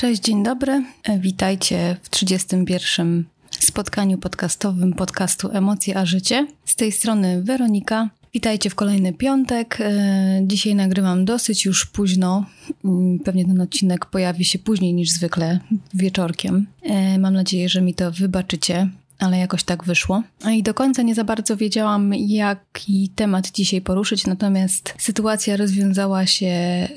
Cześć, dzień dobry. Witajcie w 31. spotkaniu podcastowym podcastu Emocje a Życie. Z tej strony Weronika. Witajcie w kolejny piątek. E, dzisiaj nagrywam dosyć już późno. Mm, pewnie ten odcinek pojawi się później niż zwykle, wieczorkiem. E, mam nadzieję, że mi to wybaczycie ale jakoś tak wyszło. I do końca nie za bardzo wiedziałam, jaki temat dzisiaj poruszyć, natomiast sytuacja rozwiązała się e,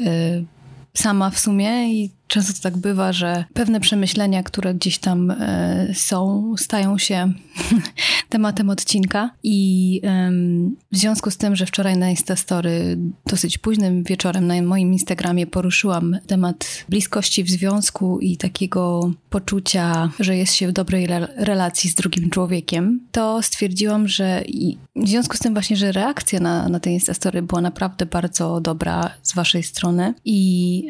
sama w sumie i często to tak bywa, że pewne przemyślenia, które gdzieś tam e, są, stają się tematem odcinka. I w związku z tym, że wczoraj na Instastory dosyć późnym wieczorem na moim Instagramie poruszyłam temat bliskości w związku i takiego poczucia, że jest się w dobrej relacji z drugim człowiekiem, to stwierdziłam, że w związku z tym właśnie, że reakcja na, na te Instastory była naprawdę bardzo dobra z waszej strony i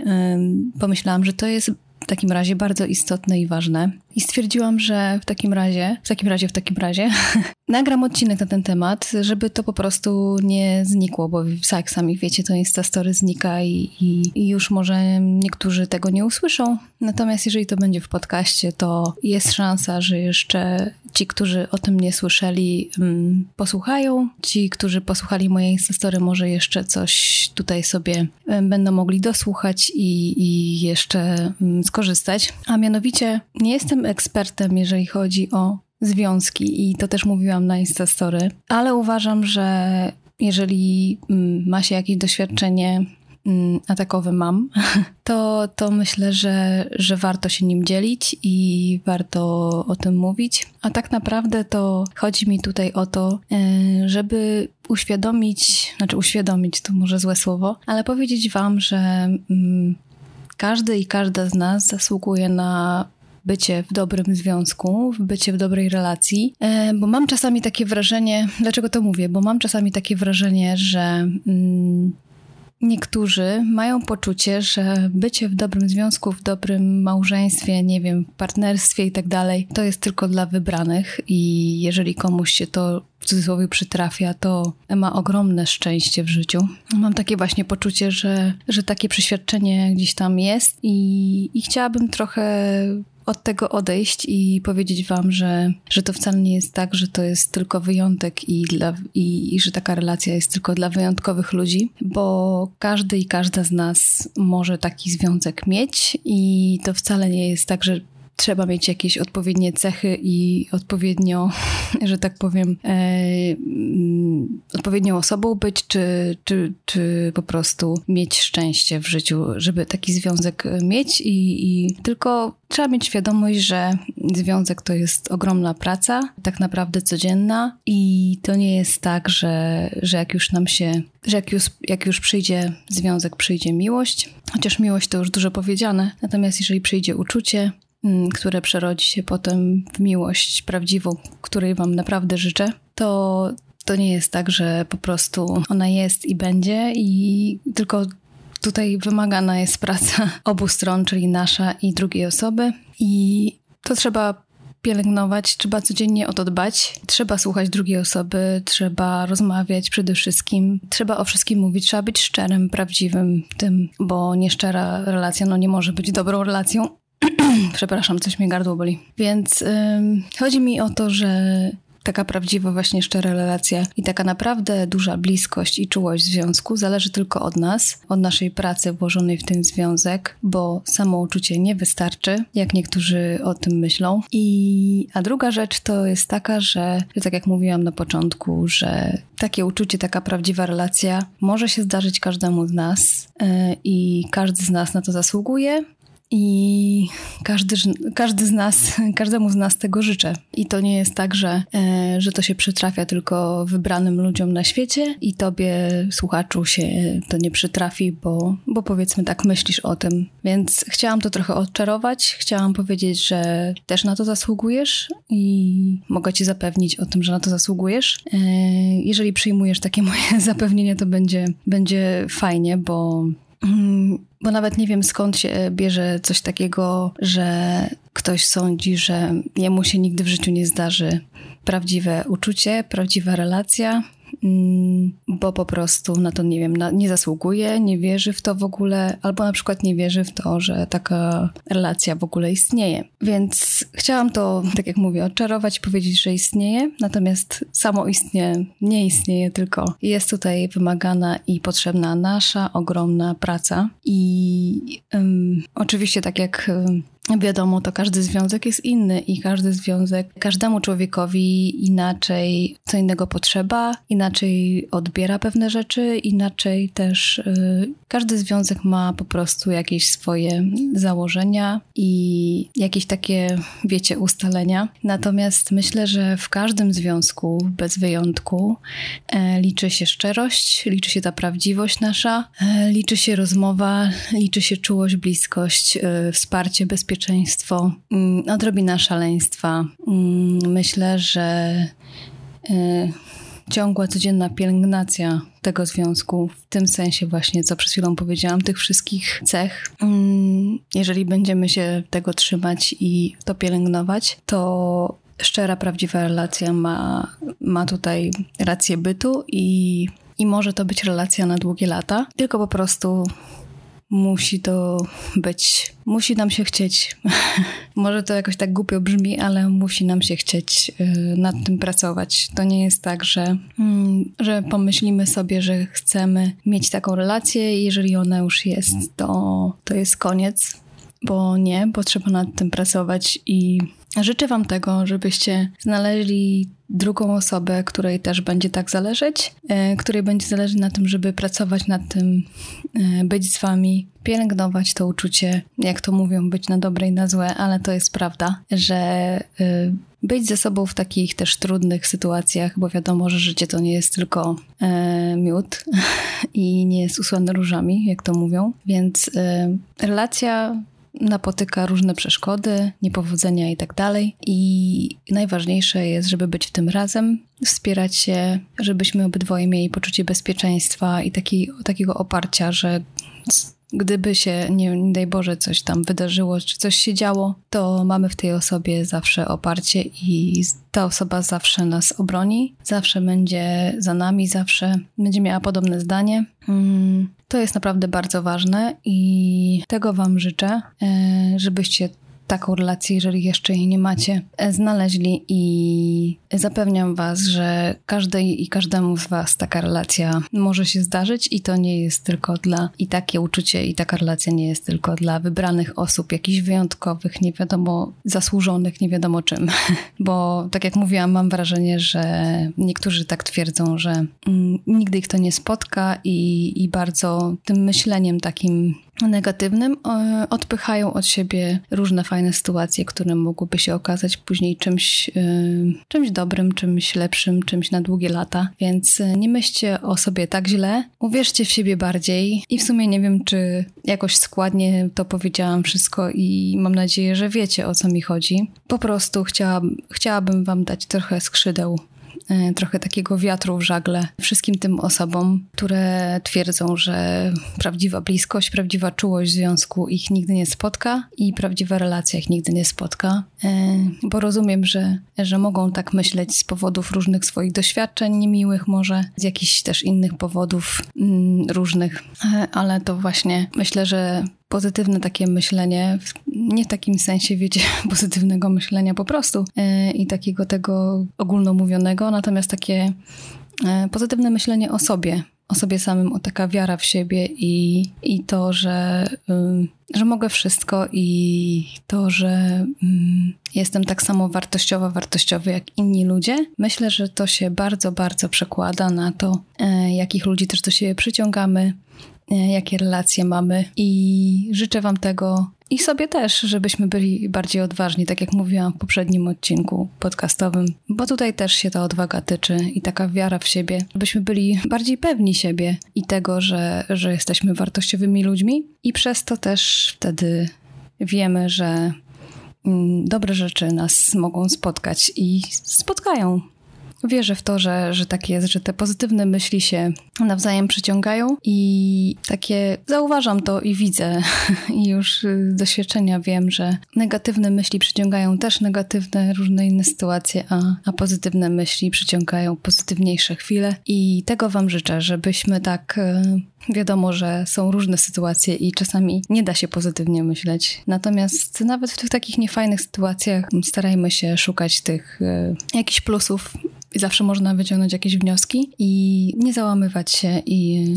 pomyślałam, że to jest w takim razie bardzo istotne i ważne. I stwierdziłam, że w takim razie, w takim razie, w takim razie, nagram odcinek na ten temat, żeby to po prostu nie znikło, bo jak sami wiecie, to Instastory znika i, i, i już może niektórzy tego nie usłyszą. Natomiast jeżeli to będzie w podcaście, to jest szansa, że jeszcze ci, którzy o tym nie słyszeli, um, posłuchają. Ci, którzy posłuchali mojej Instastory, może jeszcze coś tutaj sobie um, będą mogli dosłuchać i, i jeszcze um, skorzystać. A mianowicie nie jestem ekspertem, jeżeli chodzi o związki i to też mówiłam na Instastory, ale uważam, że jeżeli mm, ma się jakieś doświadczenie mm, a takowe mam, to, to myślę, że, że warto się nim dzielić i warto o tym mówić. A tak naprawdę to chodzi mi tutaj o to, e, żeby uświadomić, znaczy uświadomić to może złe słowo, ale powiedzieć Wam, że mm, każdy i każda z nas zasługuje na bycie w dobrym związku, bycie w dobrej relacji, e, bo mam czasami takie wrażenie, dlaczego to mówię? Bo mam czasami takie wrażenie, że mm, niektórzy mają poczucie, że bycie w dobrym związku, w dobrym małżeństwie, nie wiem, partnerstwie i tak dalej, to jest tylko dla wybranych i jeżeli komuś się to w cudzysłowie przytrafia, to ma ogromne szczęście w życiu. Mam takie właśnie poczucie, że, że takie przeświadczenie gdzieś tam jest i, i chciałabym trochę od tego odejść i powiedzieć wam, że, że to wcale nie jest tak, że to jest tylko wyjątek i, dla, i, i że taka relacja jest tylko dla wyjątkowych ludzi, bo każdy i każda z nas może taki związek mieć i to wcale nie jest tak, że trzeba mieć jakieś odpowiednie cechy i odpowiednio, że tak powiem, e, mm, odpowiednią osobą być, czy, czy, czy po prostu mieć szczęście w życiu, żeby taki związek mieć. I, i tylko trzeba mieć świadomość, że związek to jest ogromna praca, tak naprawdę codzienna. I to nie jest tak, że, że jak już nam się, że jak już, jak już przyjdzie związek, przyjdzie miłość, chociaż miłość to już dużo powiedziane, natomiast jeżeli przyjdzie uczucie, które przerodzi się potem w miłość prawdziwą, której Wam naprawdę życzę, to to nie jest tak, że po prostu ona jest i będzie, i tylko tutaj wymagana jest praca obu stron, czyli nasza i drugiej osoby. I to trzeba pielęgnować, trzeba codziennie o to dbać, trzeba słuchać drugiej osoby, trzeba rozmawiać przede wszystkim, trzeba o wszystkim mówić, trzeba być szczerym, prawdziwym tym, bo nieszczera relacja no nie może być dobrą relacją. Przepraszam, coś mnie gardło boli. Więc chodzi mi o to, że taka prawdziwa, właśnie szczera relacja i taka naprawdę duża bliskość i czułość związku zależy tylko od nas, od naszej pracy włożonej w ten związek, bo samouczucie nie wystarczy, jak niektórzy o tym myślą. I a druga rzecz to jest taka, że, że tak jak mówiłam na początku, że takie uczucie, taka prawdziwa relacja może się zdarzyć każdemu z nas yy, i każdy z nas na to zasługuje i każdy, każdy z nas, każdemu z nas tego życzę. I to nie jest tak, że, e, że to się przytrafia tylko wybranym ludziom na świecie i tobie, słuchaczu, się to nie przytrafi, bo, bo powiedzmy tak myślisz o tym. Więc chciałam to trochę odczarować. Chciałam powiedzieć, że też na to zasługujesz i mogę ci zapewnić o tym, że na to zasługujesz. E, jeżeli przyjmujesz takie moje zapewnienie, to będzie, będzie fajnie, bo mm, bo nawet nie wiem skąd się bierze coś takiego, że ktoś sądzi, że jemu się nigdy w życiu nie zdarzy prawdziwe uczucie, prawdziwa relacja. Mm, bo po prostu na to, nie wiem, nie zasługuje, nie wierzy w to w ogóle, albo na przykład nie wierzy w to, że taka relacja w ogóle istnieje. Więc chciałam to, tak jak mówię, odczarować powiedzieć, że istnieje, natomiast samo istnieje, nie istnieje, tylko jest tutaj wymagana i potrzebna nasza ogromna praca. I um, oczywiście, tak jak Wiadomo, to każdy związek jest inny i każdy związek, każdemu człowiekowi inaczej co innego potrzeba, inaczej odbiera pewne rzeczy, inaczej też y, każdy związek ma po prostu jakieś swoje założenia i jakieś takie, wiecie, ustalenia. Natomiast myślę, że w każdym związku, bez wyjątku, e, liczy się szczerość, liczy się ta prawdziwość nasza, e, liczy się rozmowa, liczy się czułość, bliskość, e, wsparcie, bezpieczeństwo bezpieczeństwo, mm, odrobina szaleństwa. Mm, myślę, że y, ciągła, codzienna pielęgnacja tego związku, w tym sensie właśnie, co przed chwilą powiedziałam, tych wszystkich cech. Mm, jeżeli będziemy się tego trzymać i to pielęgnować, to szczera, prawdziwa relacja ma, ma tutaj rację bytu i, i może to być relacja na długie lata, tylko po prostu musi to być, musi nam się chcieć. Może to jakoś tak głupio brzmi, ale musi nam się chcieć y, nad tym pracować. To nie jest tak, że, mm, że pomyślimy sobie, że chcemy mieć taką relację i jeżeli ona już jest, to, to jest koniec. Bo nie, bo trzeba nad tym pracować i życzę Wam tego, żebyście znaleźli drugą osobę, której też będzie tak zależeć, e, której będzie zależeć na tym, żeby pracować nad tym, e, być z wami, pielęgnować to uczucie, jak to mówią, być na dobre i na złe, ale to jest prawda, że e, być ze sobą w takich też trudnych sytuacjach, bo wiadomo, że życie to nie jest tylko miód i nie jest usłane różami, jak to mówią, więc relacja napotyka różne przeszkody, niepowodzenia i tak dalej. I najważniejsze jest, żeby być w tym razem, wspierać się, żebyśmy obydwoje mieli poczucie bezpieczeństwa i taki, takiego oparcia, że gdyby się, nie, daj Boże, coś tam wydarzyło, czy coś się działo, to mamy w tej osobie zawsze oparcie i ta osoba zawsze nas obroni, zawsze będzie za nami, zawsze będzie miała podobne zdanie. Mm, to jest naprawdę bardzo ważne i tego Wam życzę, e, żebyście taką relację, jeżeli jeszcze jej nie macie, e, znaleźli i zapewniam Was, że każdej i każdemu z Was taka relacja może się zdarzyć i to nie jest tylko dla, i takie uczucie i taka relacja nie jest tylko dla wybranych osób, jakichś wyjątkowych, nie wiadomo, zasłużonych, nie wiadomo czym. Bo tak jak mówiłam, mam wrażenie, że niektórzy tak twierdzą, że mm, nigdy ich to nie spotka i, i bardzo tym myśleniem takim negatywnym e, odpychają od siebie różne fajne sytuacje, które mogłyby się okazać później czymś, e, czymś dobrym, czymś lepszym, czymś na długie lata. Więc e, nie myślcie o sobie tak źle, uwierzcie w siebie bardziej i w sumie nie wiem, czy jakoś składnie to powiedziałam wszystko i mam nadzieję, że wiecie o co mi chodzi. Po prostu chciałam, chciałabym wam dać trochę skrzydeł trochę takiego wiatru w żagle wszystkim tym osobom, które twierdzą, że prawdziwa bliskość, prawdziwa czułość związku ich nigdy nie spotka i prawdziwa relacja ich nigdy nie spotka. E, bo rozumiem, że, że mogą tak myśleć z powodów różnych swoich doświadczeń niemiłych, może z jakichś też innych powodów mm, różnych, e, ale to właśnie myślę, że pozytywne takie myślenie, nie w takim sensie, wiecie, pozytywnego myślenia po prostu yy, i takiego tego ogólnomówionego, natomiast takie yy, pozytywne myślenie o sobie, o sobie samym, o taka wiara w siebie i, i to, że, że mogę wszystko i to, że jestem tak samo wartościowa, wartościowy jak inni ludzie. Myślę, że to się bardzo, bardzo przekłada na to, jakich ludzi też do siebie przyciągamy, E, jakie relacje mamy. I życzę Wam tego. I sobie też, żebyśmy byli bardziej odważni, tak jak mówiłam w poprzednim odcinku podcastowym, bo tutaj też się ta odwaga tyczy i taka wiara w siebie, żebyśmy byli bardziej pewni siebie i tego, że, że jesteśmy wartościowymi ludźmi. I przez to też wtedy wiemy, że mm, dobre rzeczy nas mogą spotkać i spotkają wierzę w to, że, że tak jest, że te pozytywne myśli się nawzajem przyciągają i takie zauważam to i widzę i już z doświadczenia wiem, że negatywne myśli przyciągają też negatywne różne inne sytuacje, a, a pozytywne myśli przyciągają pozytywniejsze chwile i tego Wam życzę, żebyśmy tak e, Wiadomo, że są różne sytuacje i czasami nie da się pozytywnie myśleć. Natomiast nawet w tych takich niefajnych sytuacjach starajmy się szukać tych y, jakichś plusów. I zawsze można wyciągnąć jakieś wnioski i nie załamywać się i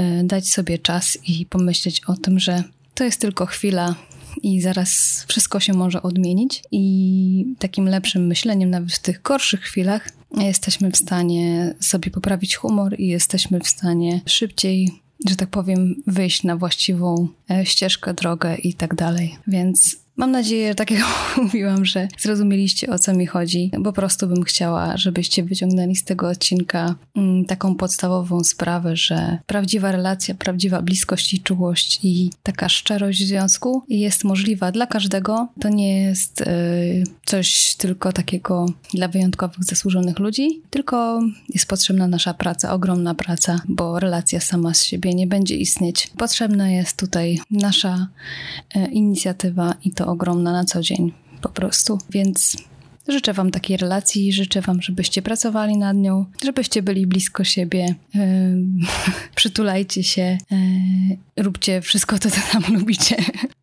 y, dać sobie czas i pomyśleć o tym, że to jest tylko chwila, i zaraz wszystko się może odmienić. I takim lepszym myśleniem, nawet w tych gorszych chwilach, jesteśmy w stanie sobie poprawić humor i jesteśmy w stanie szybciej że tak powiem, wyjść na właściwą e, ścieżkę, drogę i tak dalej. Więc Mam nadzieję, tak jak mówiłam, że zrozumieliście o co mi chodzi. Po prostu bym chciała, żebyście wyciągnęli z tego odcinka mm, taką podstawową sprawę, że prawdziwa relacja, prawdziwa bliskość i czułość i taka szczerość w związku jest możliwa dla każdego. To nie jest y, coś tylko takiego dla wyjątkowych, zasłużonych ludzi, tylko jest potrzebna nasza praca, ogromna praca, bo relacja sama z siebie nie będzie istnieć. Potrzebna jest tutaj nasza y, inicjatywa i to ogromna na co dzień po prostu. Więc życzę Wam takiej relacji, życzę Wam, żebyście pracowali nad nią, żebyście byli blisko siebie, yy, przytulajcie się, yy, róbcie wszystko to, co tam lubicie.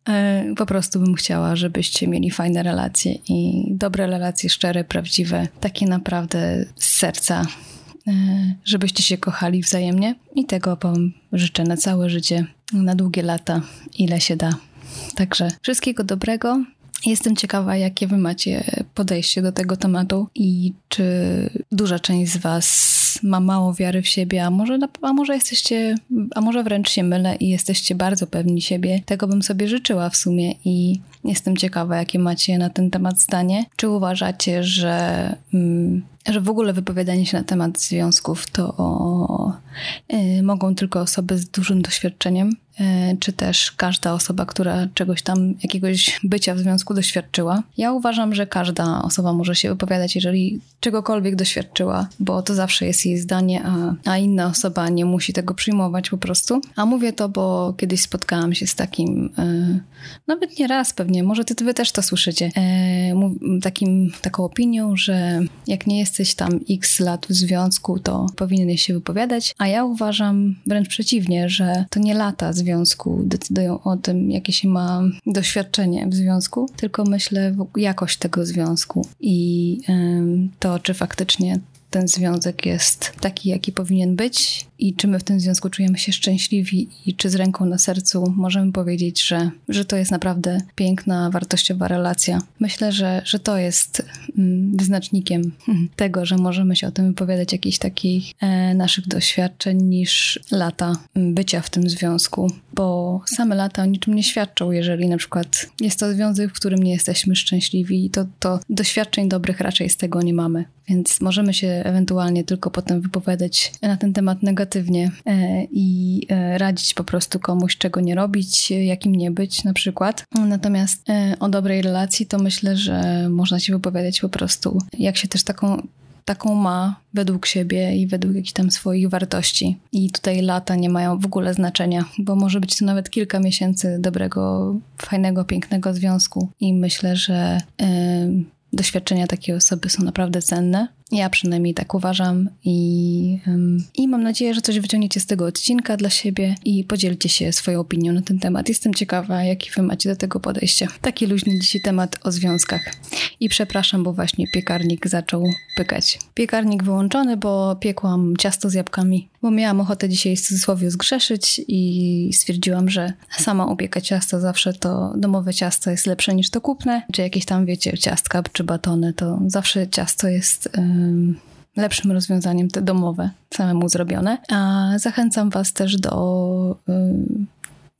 Yy, po prostu bym chciała, żebyście mieli fajne relacje i dobre relacje, szczere, prawdziwe, takie naprawdę z serca żebyście się kochali wzajemnie i tego Wam życzę na całe życie, na długie lata, ile się da. Także wszystkiego dobrego. Jestem ciekawa, jakie wy macie podejście do tego tematu i czy duża część z was ma mało wiary w siebie, a może, a może jesteście, a może wręcz się mylę i jesteście bardzo pewni siebie. Tego bym sobie życzyła w sumie i jestem ciekawa, jakie macie na ten temat zdanie. Czy uważacie, że, mm, że w ogóle wypowiadanie się na temat związków to y, mogą tylko osoby z dużym doświadczeniem? E, czy też każda osoba, która czegoś tam, jakiegoś bycia w związku doświadczyła. Ja uważam, że każda osoba może się wypowiadać, jeżeli czegokolwiek doświadczyła, bo to zawsze jest jej zdanie, a, a inna osoba nie musi tego przyjmować po prostu. A mówię to, bo kiedyś spotkałam się z takim, e, nawet nie raz pewnie, może ty, wy też to słyszycie, e, takim, taką opinią, że jak nie jesteś tam x lat w związku, to powinieneś się wypowiadać, a ja uważam wręcz przeciwnie, że to nie lata związku, decydują o tym, jakie się ma doświadczenie w związku, tylko myślę jakość tego związku i to, czy faktycznie ten związek jest taki, jaki powinien być i czy my w tym związku czujemy się szczęśliwi i czy z ręką na sercu możemy powiedzieć, że, że to jest naprawdę piękna, wartościowa relacja. Myślę, że, że to jest mm, wyznacznikiem tego, że możemy się o tym wypowiadać, jakichś takich e, naszych doświadczeń niż lata mm, bycia w tym związku, bo same lata o niczym nie świadczą, jeżeli na przykład jest to związek, w którym nie jesteśmy szczęśliwi, to, to doświadczeń dobrych raczej z tego nie mamy. Więc możemy się ewentualnie tylko potem wypowiadać na ten temat negatywnie e, i e, radzić po prostu komuś, czego nie robić, jakim nie być na przykład. Natomiast e, o dobrej relacji to myślę, że można się wypowiadać po prostu, jak się też taką taką ma według siebie i według jakichś tam swoich wartości. I tutaj lata nie mają w ogóle znaczenia, bo może być to nawet kilka miesięcy dobrego, fajnego, pięknego związku. I myślę, że yy, doświadczenia takiej osoby są naprawdę cenne. Ja przynajmniej tak uważam i, i mam nadzieję, że coś wyciągniecie z tego odcinka dla siebie i podzielcie się swoją opinią na ten temat. Jestem ciekawa, jaki wy macie do tego podejście. Taki luźny dzisiaj temat o związkach. I przepraszam, bo właśnie piekarnik zaczął pykać. Piekarnik wyłączony, bo piekłam ciasto z jabłkami, bo miałam ochotę dzisiaj w cudzysłowie zgrzeszyć i stwierdziłam, że sama upieka ciasto zawsze to domowe ciasto jest lepsze niż to kupne, czy jakieś tam, wiecie, ciastka czy batony, to zawsze ciasto jest lepszym rozwiązaniem te domowe, samemu zrobione. A zachęcam Was też do,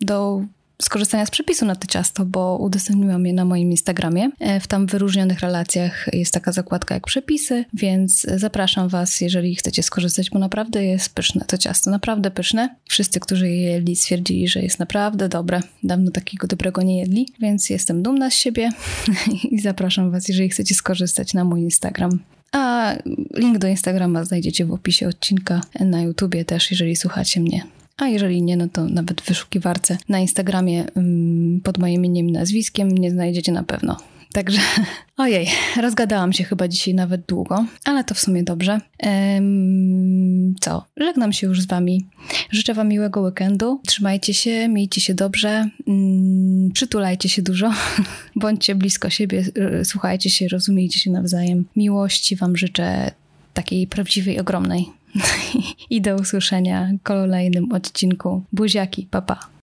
do skorzystania z przepisu na to ciasto, bo udostępniłam je na moim Instagramie. E, w tam wyróżnionych relacjach jest taka zakładka jak przepisy, więc zapraszam Was, jeżeli chcecie skorzystać, bo naprawdę jest pyszne to ciasto, naprawdę pyszne. Wszyscy, którzy je jedli, stwierdzili, że jest naprawdę dobre. Dawno takiego dobrego nie jedli, więc jestem dumna z siebie i zapraszam Was, jeżeli chcecie skorzystać na mój Instagram. A link do Instagrama znajdziecie w opisie odcinka na YouTubie też, jeżeli słuchacie mnie. A jeżeli nie, no to nawet w wyszukiwarce na Instagramie mm, pod moim imieniem i nazwiskiem nie znajdziecie na pewno. Także, ojej, rozgadałam się chyba dzisiaj nawet długo, ale to w sumie dobrze. Ehm, co? Żegnam się już z Wami. Życzę Wam miłego weekendu. Trzymajcie się, miejcie się dobrze, mm, przytulajcie się dużo, bądźcie blisko siebie, słuchajcie się, rozumiejcie się nawzajem. Miłości Wam życzę takiej prawdziwej, ogromnej. I do usłyszenia w kolejnym odcinku. Buziaki, papa.